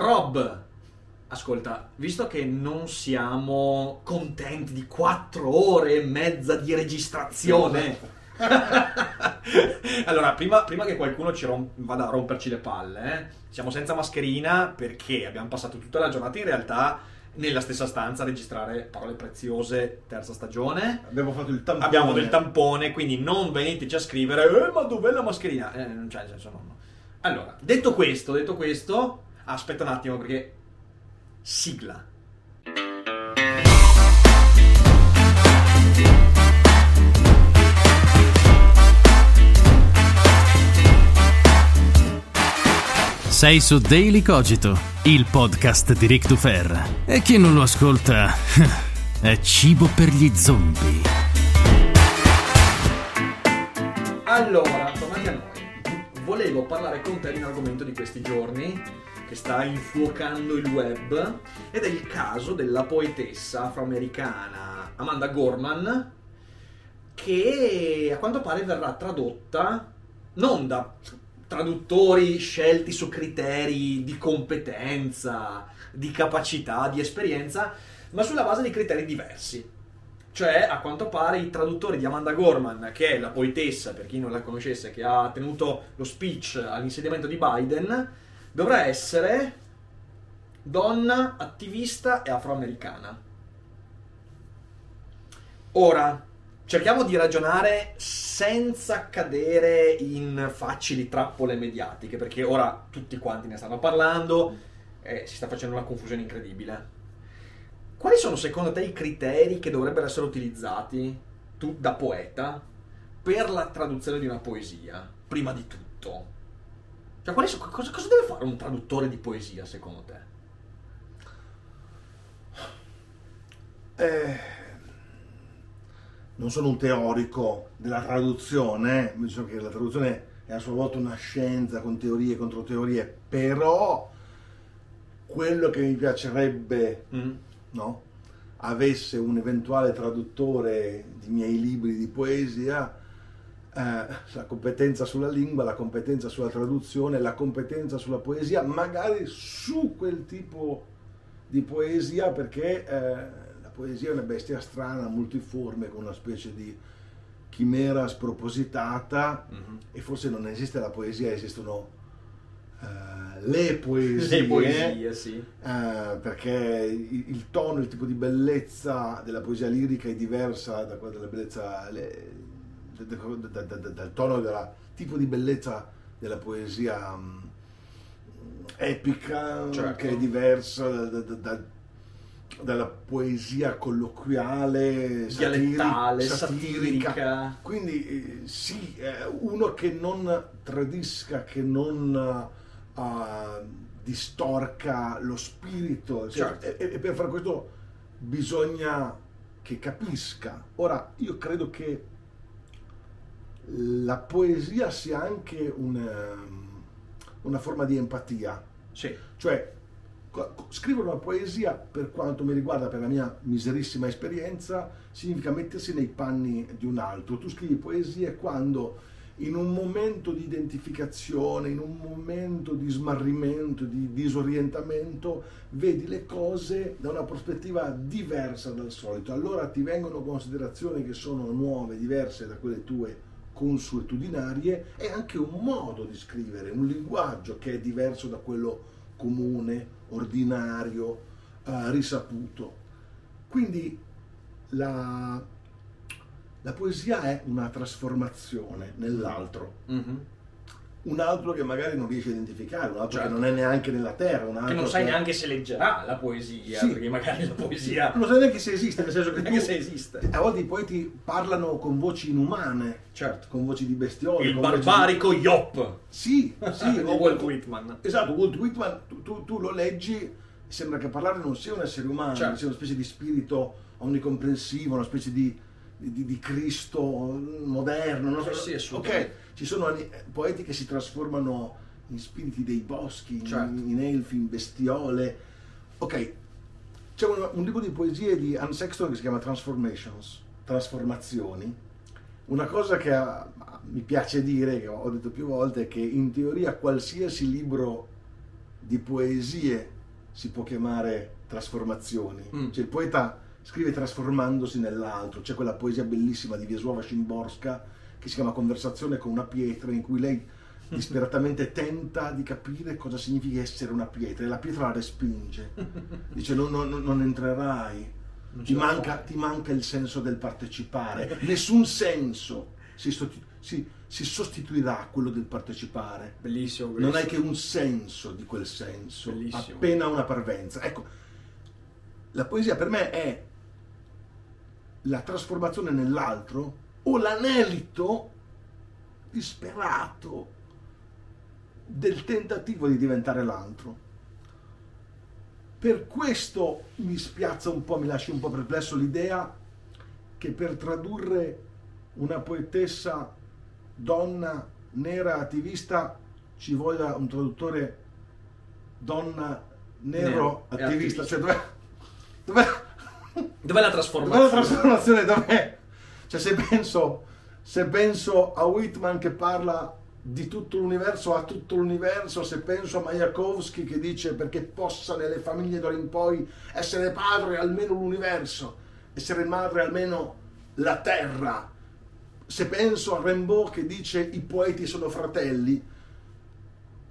Rob, ascolta, visto che non siamo contenti di quattro ore e mezza di registrazione, allora prima, prima che qualcuno ci rom- vada a romperci le palle, eh, siamo senza mascherina perché abbiamo passato tutta la giornata in realtà nella stessa stanza a registrare parole preziose, terza stagione. Abbiamo fatto il tampone. Abbiamo del tampone, quindi non veniteci a scrivere, eh, ma dov'è la mascherina? Eh, non c'è, nel senso, no, no. Allora, detto questo, detto questo, aspetta un attimo perché sigla. Sei su Daily Cogito, il podcast di Rick Dufer. E chi non lo ascolta è cibo per gli zombie. Allora, tornati a noi. Volevo parlare con te di un argomento di questi giorni che sta infuocando il web ed è il caso della poetessa afroamericana Amanda Gorman che a quanto pare verrà tradotta non da traduttori scelti su criteri di competenza, di capacità, di esperienza, ma sulla base di criteri diversi. Cioè, a quanto pare, i traduttori di Amanda Gorman, che è la poetessa, per chi non la conoscesse, che ha tenuto lo speech all'insediamento di Biden, dovrà essere donna, attivista e afroamericana. Ora, cerchiamo di ragionare senza cadere in facili trappole mediatiche, perché ora tutti quanti ne stanno parlando e si sta facendo una confusione incredibile. Quali sono secondo te i criteri che dovrebbero essere utilizzati, tu da poeta, per la traduzione di una poesia, prima di tutto? Cioè, quali cosa, cosa deve fare un traduttore di poesia, secondo te? Eh, non sono un teorico della traduzione, mi dicono che la traduzione è a sua volta una scienza con teorie e controteorie, però quello che mi piacerebbe Mm? no, avesse un eventuale traduttore di miei libri di poesia, eh, la competenza sulla lingua, la competenza sulla traduzione, la competenza sulla poesia, magari su quel tipo di poesia, perché eh, la poesia è una bestia strana, multiforme, con una specie di chimera spropositata Mhm. e forse non esiste la poesia, esistono eh, le poesie. Le poesie, sì. Eh, perché il, il tono, il tipo di bellezza della poesia lirica è diversa da quella della bellezza, le- da- da- da- da- dal tono del tipo di bellezza della poesia mm, epica, Certo. che è diversa da- da- da- da- dalla poesia colloquiale, Dialettale, satiri- satirica. quindi eh, sì, uno che non tradisca, che non eh, distorca lo spirito, cioè, Certo. e, e per fare questo bisogna che capisca. Ora, io credo che la poesia sia anche un, ehm, una forma di empatia, Sì. cioè scrivere una poesia, per quanto mi riguarda, per la mia miserissima esperienza, significa mettersi nei panni di un altro. Tu scrivi poesie quando in un momento di identificazione, in un momento di smarrimento, di disorientamento, vedi le cose da una prospettiva diversa dal solito. Allora ti vengono considerazioni che sono nuove, diverse da quelle tue consuetudinarie e anche un modo di scrivere, un linguaggio che è diverso da quello comune, ordinario, eh, risaputo. Quindi la, la poesia è una trasformazione nell'altro. Mhm. Un altro che magari non riesce a identificare, un altro Certo. che non è neanche nella terra, un altro Che non sai che- neanche se leggerà la poesia, Sì. perché magari la poesia Non sai neanche se esiste, nel senso che neanche tu- se esiste. a volte i poeti parlano con voci inumane, Certo. con voci di bestioli. Il voci di- barbarico Yop Sì, sì. o Walt Whitman. Esatto, Walt Whitman, tu, tu- tu lo leggi sembra che parlare non sia un essere umano, Certo. sia una specie di spirito onnicomprensivo, una specie di, di- di Cristo moderno. Non so. Sì, sì, ok, ci sono ani- poeti che si trasformano in spiriti dei boschi, in- Certo. in, elfi, in bestiole. Ok, c'è un, un libro di poesie di Anne Sexton che si chiama Transformations, Trasformazioni. Una cosa che ah, mi piace dire, che ho detto più volte, è che in teoria qualsiasi libro di poesie si può chiamare trasformazioni. Mm. Cioè il poeta scrive trasformandosi nell'altro. C'è quella poesia bellissima di Wiesława Szymborska che si chiama Conversazione con una pietra, in cui lei disperatamente tenta di capire cosa significa essere una pietra e la pietra la respinge. Dice non, non- non entrerai, Non ti manca, ti manca il senso del partecipare, nessun senso si, si- si sostituirà a quello del partecipare. Bellissimo, Non bellissimo. hai che un senso di quel senso, Bellissimo. appena una parvenza. Ecco, la poesia per me è la trasformazione nell'altro o l'anelito disperato del tentativo di diventare l'altro. Per questo mi spiazza un po', mi lascia un po' perplesso l'idea che per tradurre una poetessa donna nera attivista ci voglia un traduttore donna nero, Nero attivista. attivista. Cioè, dov'è, dov'è, Dov'è la dov'è la trasformazione? trasformazione? Dov'è? Cioè, se penso, se penso a Whitman che parla di tutto l'universo a tutto l'universo, se penso a Mayakovsky che dice perché possa nelle famiglie d'ora in poi essere padre almeno l'universo, essere madre almeno la terra, se penso a Rimbaud che dice i poeti sono fratelli,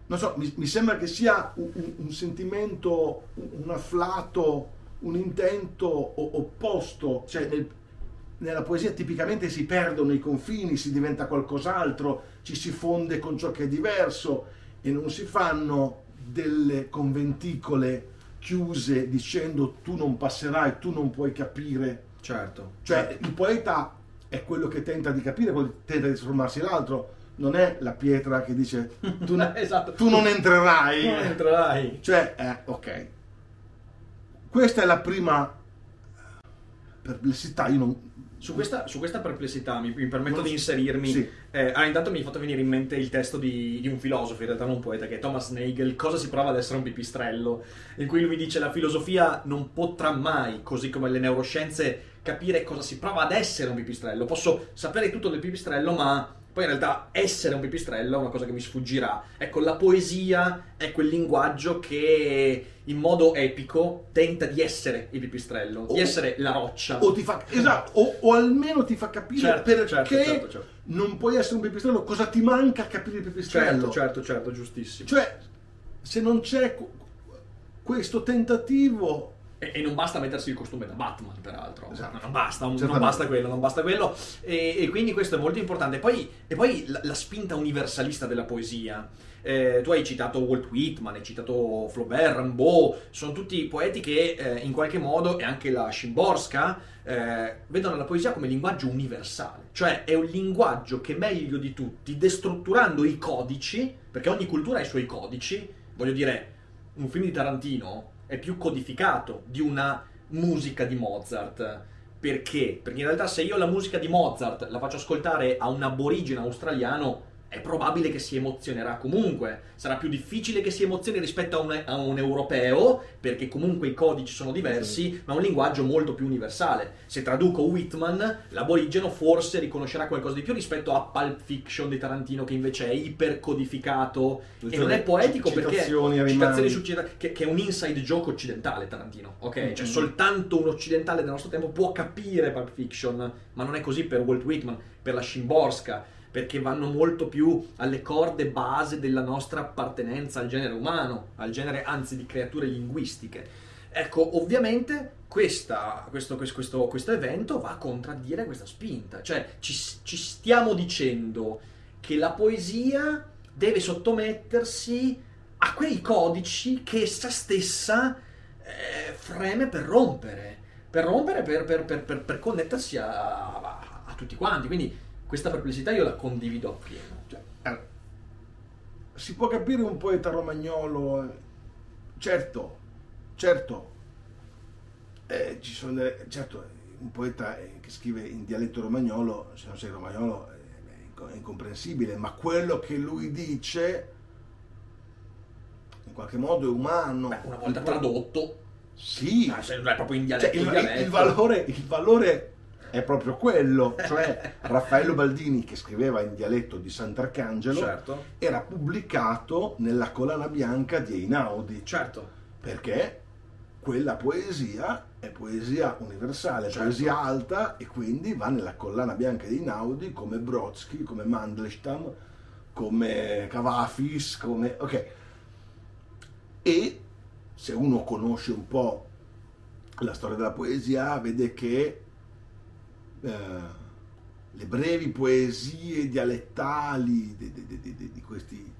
non so, mi, mi sembra che sia un, un- sentimento, un afflato, un intento opposto, cioè nel- nella poesia tipicamente si perdono i confini, si diventa qualcos'altro, ci si fonde con ciò che è diverso e non si fanno delle conventicole chiuse dicendo tu non passerai, tu non puoi capire. Certo. Cioè il poeta è quello che tenta di capire, quello che tenta di trasformarsi l'altro, non è la pietra che dice tu, Esatto. tu non entrerai. Non entrerai. Cioè, eh, ok. Questa è la prima perplessità. Io non. Su questa, su questa perplessità mi, mi permetto Non di inserirmi. sì. Eh, ah, intanto mi è fatto venire in mente il testo di, di un filosofo, in realtà non un poeta, che è Thomas Nagel, Cosa si prova ad essere un pipistrello? In cui lui dice la filosofia non potrà mai, così come le neuroscienze, capire cosa si prova ad essere un pipistrello. Posso sapere tutto del pipistrello, ma poi in realtà essere un pipistrello è una cosa che mi sfuggirà. Ecco, la poesia è quel linguaggio che in modo epico tenta di essere il pipistrello, di O- essere la roccia. O ti fa. Esatto, o, o almeno ti fa capire Certo, perché certo, certo, certo. non puoi essere un pipistrello, cosa ti manca a capire il pipistrello. Certo, certo, certo, giustissimo. Cioè, se non c'è qu- questo tentativo. E, e non basta mettersi il costume da Batman, peraltro. Esatto. Non basta, un- non basta quello, non basta quello. E, e quindi questo è molto importante. Poi, e poi la, la spinta universalista della poesia. Eh, tu hai citato Walt Whitman, hai citato Flaubert, Rimbaud, sono tutti poeti che eh, in qualche modo, e anche la Szymborska, eh, vedono la poesia come linguaggio universale. Cioè è un linguaggio che meglio di tutti, destrutturando i codici, perché ogni cultura ha i suoi codici, voglio dire, un film di Tarantino è più codificato di una musica di Mozart. Perché? Perché in realtà se io la musica di Mozart la faccio ascoltare a un aborigene australiano, è probabile che si emozionerà comunque. Sarà più difficile che si emozioni rispetto a un, a un europeo, perché comunque i codici sono diversi, ma è un linguaggio molto più universale. Se traduco Whitman, l'aborigeno forse riconoscerà qualcosa di più rispetto a Pulp Fiction di Tarantino, che invece è ipercodificato e non è poetico perché Citazioni, citazioni su cita- che, che è un inside joke occidentale Tarantino, ok? Cioè Mm. soltanto un occidentale del nostro tempo può capire Pulp Fiction, ma non è così per Walt Whitman, per la Szymborska, perché vanno molto più alle corde base della nostra appartenenza al genere umano, al genere anzi di creature linguistiche. Ecco, ovviamente questa- questo, questo- questo- evento va a contraddire questa spinta, cioè ci, ci stiamo dicendo che la poesia deve sottomettersi a quei codici che essa stessa eh, freme per rompere, per rompere, per, per, per, per, per connettersi a, a- a tutti quanti. Quindi questa perplessità io la condivido appieno. Cioè, eh, si può capire un poeta romagnolo, eh, certo, certo, eh, ci sono delle- certo, un poeta eh, che scrive in dialetto romagnolo, se non sei romagnolo, è inco- è incomprensibile, ma quello che lui dice in qualche modo è umano. Beh, una volta tradotto, Sì, ah, se non è proprio in cioè, dialetto, il, in il- dialetto. il valore, il valore è proprio quello, cioè Raffaello Baldini che scriveva in dialetto di Sant'Arcangelo Certo, era pubblicato nella collana bianca di Einaudi certo. perché quella poesia è poesia universale, Certo. poesia alta e quindi va nella collana bianca di Einaudi come Brodsky, come Mandelstam, come Cavafis, come... ok. E se uno conosce un po' la storia della poesia vede che eh, le brevi poesie dialettali di, di- di- di- questi,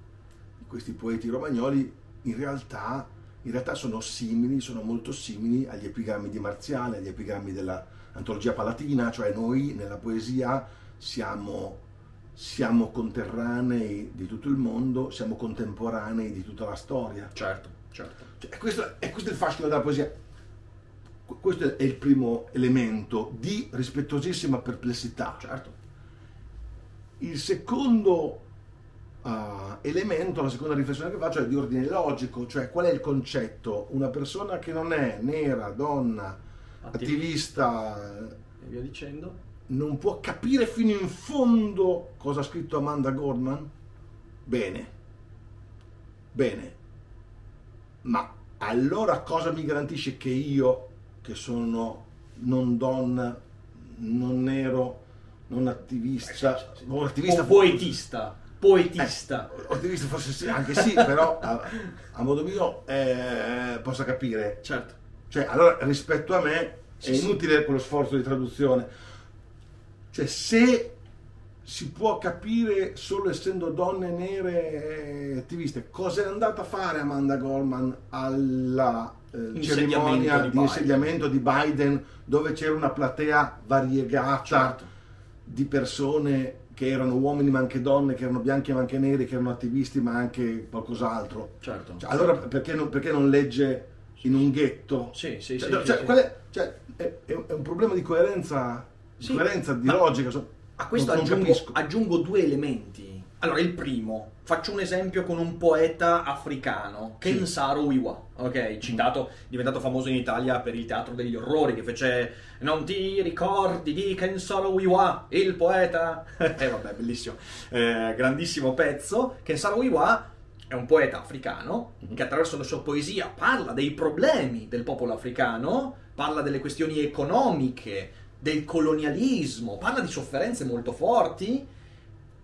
questi poeti romagnoli in realtà, in realtà sono simili, sono molto simili agli epigrammi di Marziale, agli epigrammi dell'antologia palatina, cioè noi nella poesia siamo, siamo conterranei di tutto il mondo, siamo contemporanei di tutta la storia. Certo, certo. Cioè, questo, è questo il fascino della poesia. Qu- Questo è il primo elemento di rispettosissima perplessità. Certo. Il secondo eh, elemento, la seconda riflessione che faccio è di ordine logico, cioè qual è il concetto? Una persona che non è nera, donna, attivista, E via dicendo. non può capire fino in fondo cosa ha scritto Amanda Gorman? Bene, bene, ma allora cosa mi garantisce che io, che sono non donna, non nero, non attivista, Eh, sì, sì. o attivista poetista. Poetista. eh, attivista forse sì, anche sì, però a, a modo mio eh, possa capire. Certo. Cioè, allora rispetto a me Sì, è sì. inutile quello sforzo di traduzione. Cioè, se si può capire solo essendo donne nere attiviste, cosa è andata a fare Amanda Gorman alla eh, cerimonia di di, insediamento di Biden, dove c'era una platea variegata Certo. di persone che erano uomini ma anche donne, che erano bianchi ma anche neri, che erano attivisti ma anche qualcos'altro. Certo. Cioè, allora perché non, perché non legge in un ghetto? Sì, sì, Cioè, sì. sì, cioè, sì. è, cioè, è, è- è un problema di coerenza, di, Sì, coerenza, di ma logica. so- A questo non- aggiungo, aggiungo due elementi. Allora, il primo, faccio un esempio con un poeta africano, Kensaro Wiwa, ok? Citato, diventato famoso in Italia per il teatro degli orrori, che fece Non ti ricordi di Kensaro Wiwa, il poeta? E vabbè, bellissimo, Eh, grandissimo pezzo. Kensaro Wiwa è un poeta africano che attraverso la sua poesia parla dei problemi del popolo africano, parla delle questioni economiche, del colonialismo, parla di sofferenze molto forti.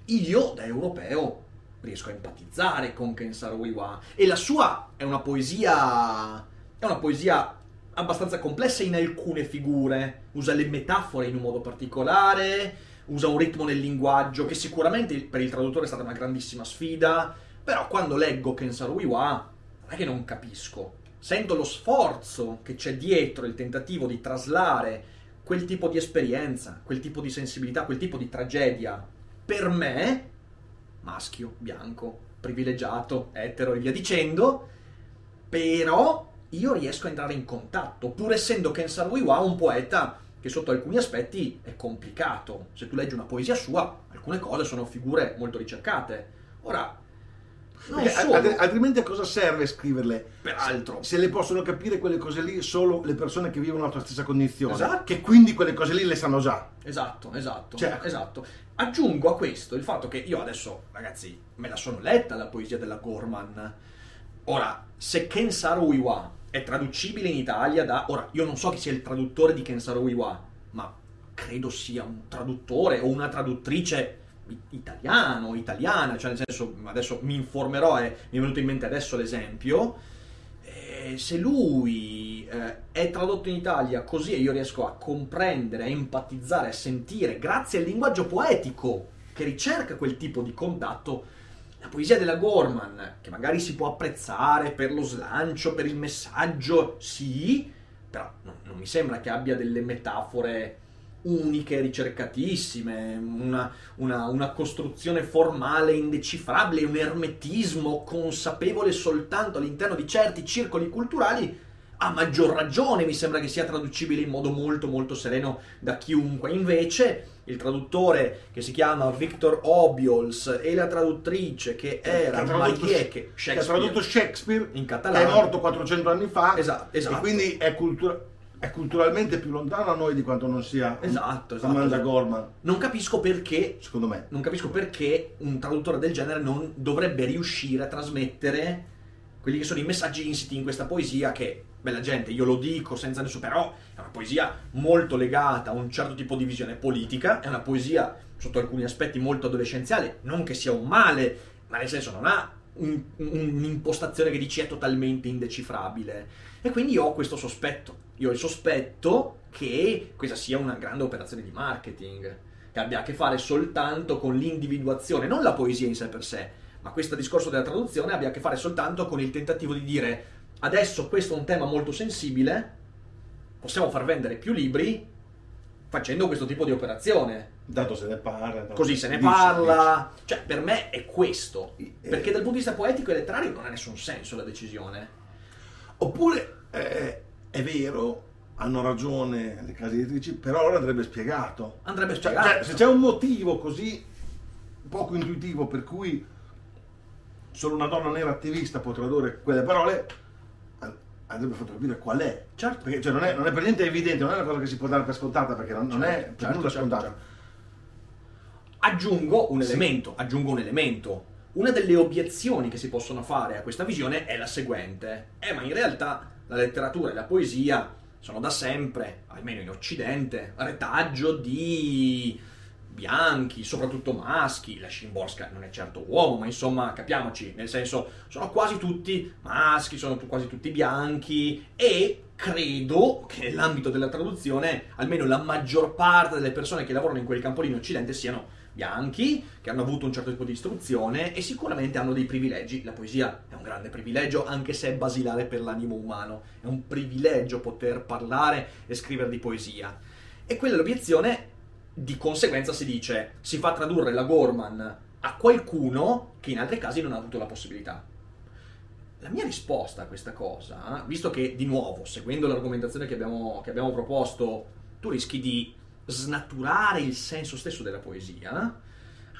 Io, da europeo, riesco a empatizzare con Kensaro Wiwa. E la sua è una poesia. è una poesia abbastanza complessa in alcune figure. Usa le metafore in un modo particolare, usa un ritmo nel linguaggio che sicuramente per il traduttore è stata una grandissima sfida. Però quando leggo Kensaro Wiwa, non è che non capisco. Sento lo sforzo che c'è dietro il tentativo di traslare quel tipo di esperienza, quel tipo di sensibilità, quel tipo di tragedia per me, maschio, bianco, privilegiato, etero e via dicendo, però io riesco a entrare in contatto, pur essendo Kensaro Wiwa un poeta che sotto alcuni aspetti è complicato. Se tu leggi una poesia sua, alcune cose sono figure molto ricercate. Ora, alt- altrimenti a cosa serve scriverle? peraltro, Se le possono capire quelle cose lì solo le persone che vivono la tua stessa condizione, Esatto. che quindi quelle cose lì le sanno già. Esatto, esatto, Cioè- esatto. Aggiungo a questo il fatto che io adesso, ragazzi, me la sono letta la poesia della Gorman. Ora, se Kensaro Wiwa è traducibile in Italia da... Ora, io non so chi sia il traduttore di Kensaro Wiwa, ma credo sia un traduttore o una traduttrice italiano, italiana, cioè nel senso, adesso mi informerò e mi è venuto in mente adesso l'esempio. Eh, se lui eh, è tradotto in Italia così e io riesco a comprendere, a empatizzare, a sentire, grazie al linguaggio poetico che ricerca quel tipo di contatto, la poesia della Gorman, che magari si può apprezzare per lo slancio, per il messaggio, sì, però non, non mi sembra che abbia delle metafore uniche, ricercatissime, una, una, una, costruzione formale indecifrabile, un ermetismo consapevole soltanto all'interno di certi circoli culturali, a maggior ragione mi sembra che sia traducibile in modo molto molto sereno da chiunque. Invece il traduttore che si chiama Victor Obiols e la traduttrice che era che, che ha tradotto Shakespeare in catalano è morto 400 anni fa esatto, esatto. e quindi è cultura è culturalmente più lontano a noi di quanto non sia esatto, esatto, Amanda esatto. Gorman. Non capisco perché, secondo me, non capisco perché un traduttore del genere non dovrebbe riuscire a trasmettere quelli che sono i messaggi insiti in questa poesia che, bella gente, io lo dico senza nessuno, però è una poesia molto legata a un certo tipo di visione politica, è una poesia sotto alcuni aspetti molto adolescenziale, non che sia un male, ma nel senso non ha un, un'impostazione che dici è totalmente indecifrabile. E quindi io ho questo sospetto. Io ho il sospetto che questa sia una grande operazione di marketing, che abbia a che fare soltanto con l'individuazione, non la poesia in sé per sé, ma questo discorso della traduzione abbia a che fare soltanto con il tentativo di dire adesso questo è un tema molto sensibile, possiamo far vendere più libri facendo questo tipo di operazione. Dato se ne parla. Così se ne dici, parla. Dici. Cioè, per me è questo. Perché dal punto di vista poetico e letterario non ha nessun senso la decisione. Oppure eh, è vero, hanno ragione le case editrici, però allora andrebbe spiegato. Andrebbe cioè, spiegato. Cioè, se c'è un motivo così poco intuitivo per cui solo una donna nera attivista può tradurre quelle parole, andrebbe fatto capire qual è. Certo. Perché cioè, non, è, non, è, per niente evidente, non è una cosa che si può dare per scontata, perché non, certo, non è per certo, nulla certo, scontata. Certo. Aggiungo un sì. elemento, aggiungo un elemento. Una delle obiezioni che si possono fare a questa visione è la seguente. Eh, ma in realtà la letteratura e la poesia sono da sempre, almeno in Occidente, retaggio di bianchi, soprattutto maschi, la Szymborska non è certo uomo, ma insomma capiamoci, nel senso sono quasi tutti maschi, sono quasi tutti bianchi e credo che nell'ambito della traduzione almeno la maggior parte delle persone che lavorano in quel campo lì in Occidente siano bianchi, che hanno avuto un certo tipo di istruzione e sicuramente hanno dei privilegi. La poesia è un grande privilegio, anche se è basilare per l'animo umano. È un privilegio poter parlare e scrivere di poesia. E quella è l'obiezione di conseguenza si dice si fa tradurre la Gorman a qualcuno che in altri casi non ha avuto la possibilità. La mia risposta a questa cosa, visto che di nuovo, seguendo l'argomentazione che abbiamo, che abbiamo proposto, tu rischi di snaturare il senso stesso della poesia,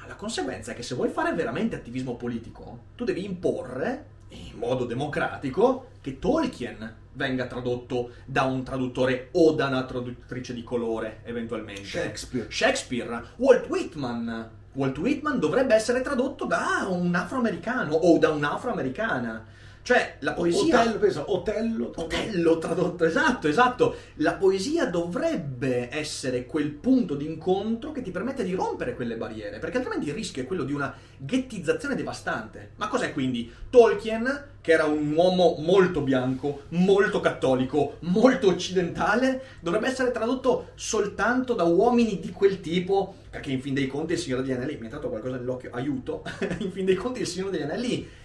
la conseguenza è che se vuoi fare veramente attivismo politico, tu devi imporre, in modo democratico, che Tolkien venga tradotto da un traduttore o da una traduttrice di colore, eventualmente. Shakespeare. Shakespeare. Walt Whitman. Walt Whitman dovrebbe essere tradotto da un afroamericano o da un'afroamericana. Cioè, la poesia... Otello, penso, Otello. Otello tradotto, esatto, esatto. La poesia dovrebbe essere quel punto d'incontro che ti permette di rompere quelle barriere, perché altrimenti il rischio è quello di una ghettizzazione devastante. Ma cos'è quindi? Tolkien, che era un uomo molto bianco, molto cattolico, molto occidentale, dovrebbe essere tradotto soltanto da uomini di quel tipo, perché in fin dei conti il Signore degli Anelli, mi è entrato qualcosa nell'occhio, aiuto, in fin dei conti il Signore degli Anelli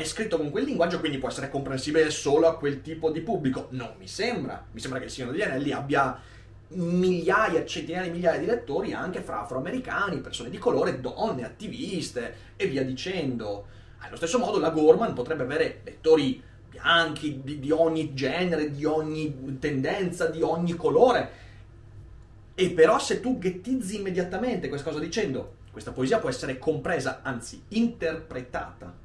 è scritto con quel linguaggio, quindi può essere comprensibile solo a quel tipo di pubblico. Non mi sembra. Mi sembra che il Signore degli Anelli abbia migliaia, centinaia di migliaia di lettori anche fra afroamericani, persone di colore, donne, attiviste e via dicendo. Allo stesso modo la Gorman potrebbe avere lettori bianchi di, di ogni genere, di ogni tendenza, di ogni colore. E però se tu ghettizzi immediatamente questa cosa dicendo questa poesia può essere compresa, anzi interpretata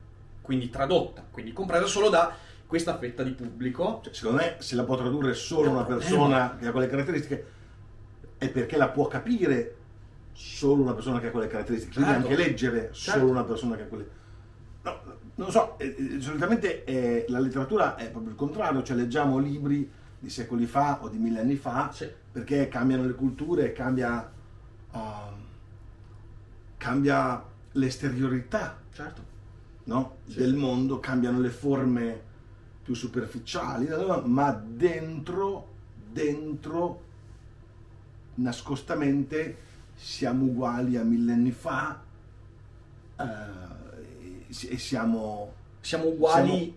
quindi tradotta, quindi compresa solo da questa fetta di pubblico. Cioè, secondo me se la può tradurre solo una persona che ha quelle caratteristiche è perché la può capire solo una persona che ha quelle caratteristiche, quindi certo. anche leggere certo. solo una persona che ha quelle... No, non so, eh, eh, solitamente eh, la letteratura è proprio il contrario, cioè leggiamo libri di secoli fa o di millenni fa sì. perché cambiano le culture, cambia, uh, cambia l'esteriorità. Certo no? sì. del mondo, cambiano le forme più superficiali, ma dentro, dentro, nascostamente, siamo uguali a millenni fa. Eh, e siamo... Siamo uguali Siamo-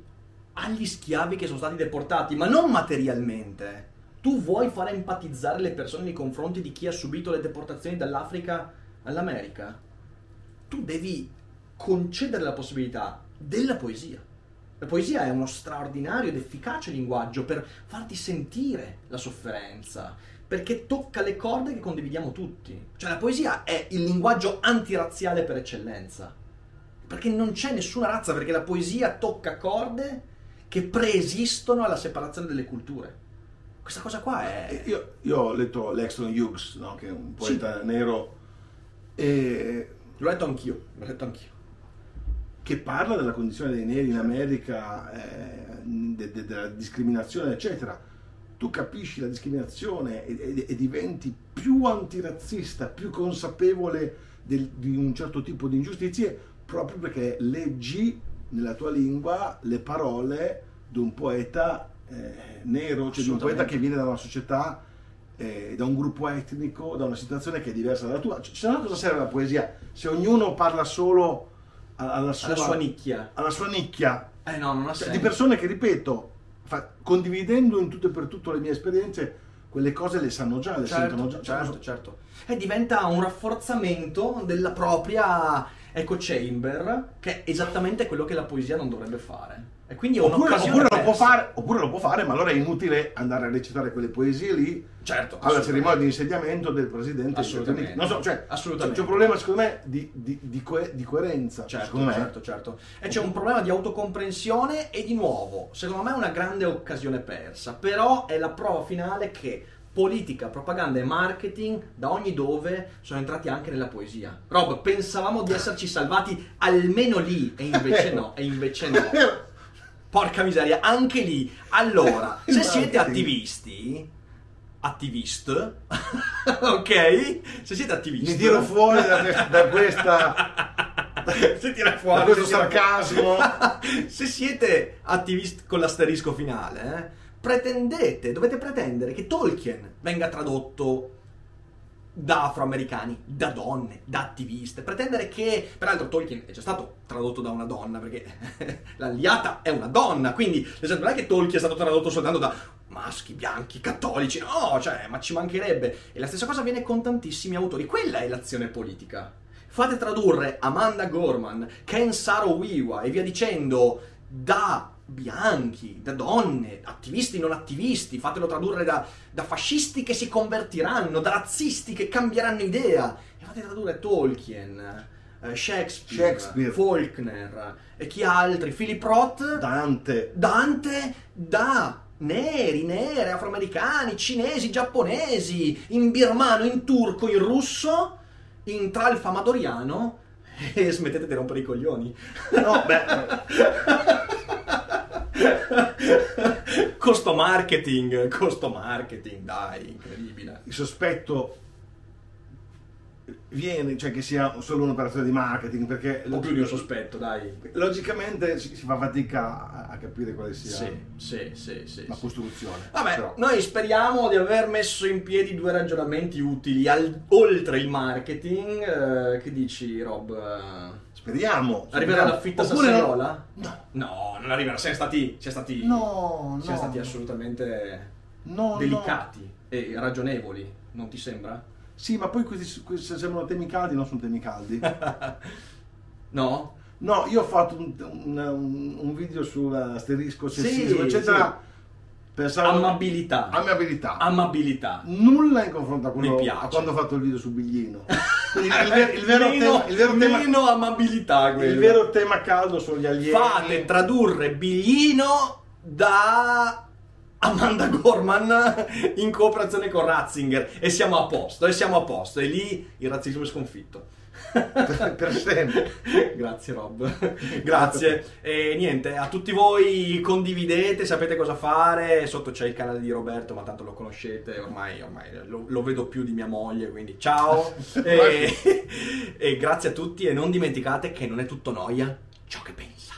agli schiavi che sono stati deportati, ma non materialmente. Tu vuoi fare empatizzare le persone nei confronti di chi ha subito le deportazioni dall'Africa all'America? Tu devi concedere la possibilità della poesia. La poesia è uno straordinario ed efficace linguaggio per farti sentire la sofferenza, perché tocca le corde che condividiamo tutti. Cioè la poesia è il linguaggio antirazziale per eccellenza. Perché non c'è nessuna razza, perché la poesia tocca corde che preesistono alla separazione delle culture. Questa cosa qua è... Io, io ho letto Lexton Hughes, no, che è un poeta nero, e L'ho letto anch'io, l'ho letto anch'io. Che parla della condizione dei neri in America, eh, de- de- della discriminazione, eccetera. Tu capisci la discriminazione e, e- e diventi più antirazzista, più consapevole del- di un certo tipo di ingiustizie, proprio perché leggi nella tua lingua le parole di un poeta eh, nero, cioè di un poeta che viene da una società, eh, da un gruppo etnico, da una situazione che è diversa dalla tua. Cioè, se no cosa serve la poesia? Se ognuno parla solo alla sua, Alla sua nicchia. alla sua nicchia, Eh no, non ha cioè, senso. di persone che, ripeto, fa- condividendo in tutto e per tutto le mie esperienze, quelle cose le sanno già, le sentono già. Certo, cioè, certo, certo. E diventa un rafforzamento della propria echo chamber, che è esattamente quello che la poesia non dovrebbe fare. E quindi è Oppure, oppure lo può fare, oppure lo può fare, ma allora è inutile andare a recitare quelle poesie lì Certo, alla cerimonia di insediamento del presidente Assolutamente. Non so, cioè, Assolutamente. C'è un problema, secondo me, di, di- di coe- di coerenza. Certo, certo, certo. E c'è un problema di autocomprensione e di nuovo, secondo me è una grande occasione persa, però è la prova finale che politica, propaganda e marketing da ogni dove sono entrati anche nella poesia. Rob, pensavamo di esserci salvati almeno lì e invece no, e invece no. Porca miseria, anche lì. Allora, se siete attivisti, attivist, ok? Se siete attivisti, Mi tiro fuori da, da questa, se tira fuori da questo sarcasmo. se siete attivisti con l'asterisco finale, eh, pretendete, dovete pretendere che Tolkien venga tradotto da afroamericani, da donne, da attiviste. Pretendere che, peraltro, Tolkien è già stato tradotto da una donna, perché l'alliata è una donna, quindi esempio, non è che Tolkien è stato tradotto soltanto da maschi, bianchi, cattolici, no, cioè, ma ci mancherebbe. E la stessa cosa avviene con tantissimi autori. Quella è l'azione politica. Fate tradurre Amanda Gorman, Ken Saro-Wiwa e via dicendo da bianchi, da donne, attivisti, non attivisti, fatelo tradurre da, da fascisti che si convertiranno, da razzisti che cambieranno idea, e fate tradurre Tolkien, eh, Shakespeare, Shakespeare. Faulkner e chi altri, Philip Roth, Dante. Dante da neri, nere, afroamericani, cinesi, giapponesi, in birmano, in turco, in russo, in tralfamadoriano e smettete di rompere i coglioni. No, beh, costo marketing, costo marketing, dai, incredibile. il sospetto viene, cioè che sia solo un'operazione di marketing, perché Un po' più di un sospetto, dai. logicamente si, si fa fatica a, a capire quale sia Sì, sì, sì, sì. la costruzione. Vabbè, Però- noi speriamo di aver messo in piedi due ragionamenti utili al- oltre il marketing. eh, che dici, Rob? Speriamo. Arriverà speriamo. la fitta Oppure no- sassaiola? No. No, non arriverà. Siamo stati, siamo stati, No, siamo no. stati assolutamente No, delicati e ragionevoli, non ti sembra? Sì, ma poi questi, questi sembrano temi caldi, non sono temi caldi. No? No, io ho fatto un, un- un- video sull'asterisco, Sì, sessismo, eccetera. Pensavo... Amabilità. Amabilità. Amabilità. Nulla in confronto a, quello, a quando ho fatto il video su Biglino. Il, ver- il vero, meno, tema, il, vero tema, amabilità quello. il vero tema caldo sono gli alieni. Fate tradurre Biglino da Amanda Gorman in cooperazione con Ratzinger e siamo a posto, e siamo a posto, e lì il razzismo è sconfitto. Per, per sempre. Grazie Rob, grazie. E niente, a tutti voi condividete, sapete cosa fare, sotto c'è il canale di Roberto, ma tanto lo conoscete, ormai, ormai lo, lo vedo più di mia moglie, quindi ciao. e, e grazie a tutti e non dimenticate che non è tutto noia ciò che pensa.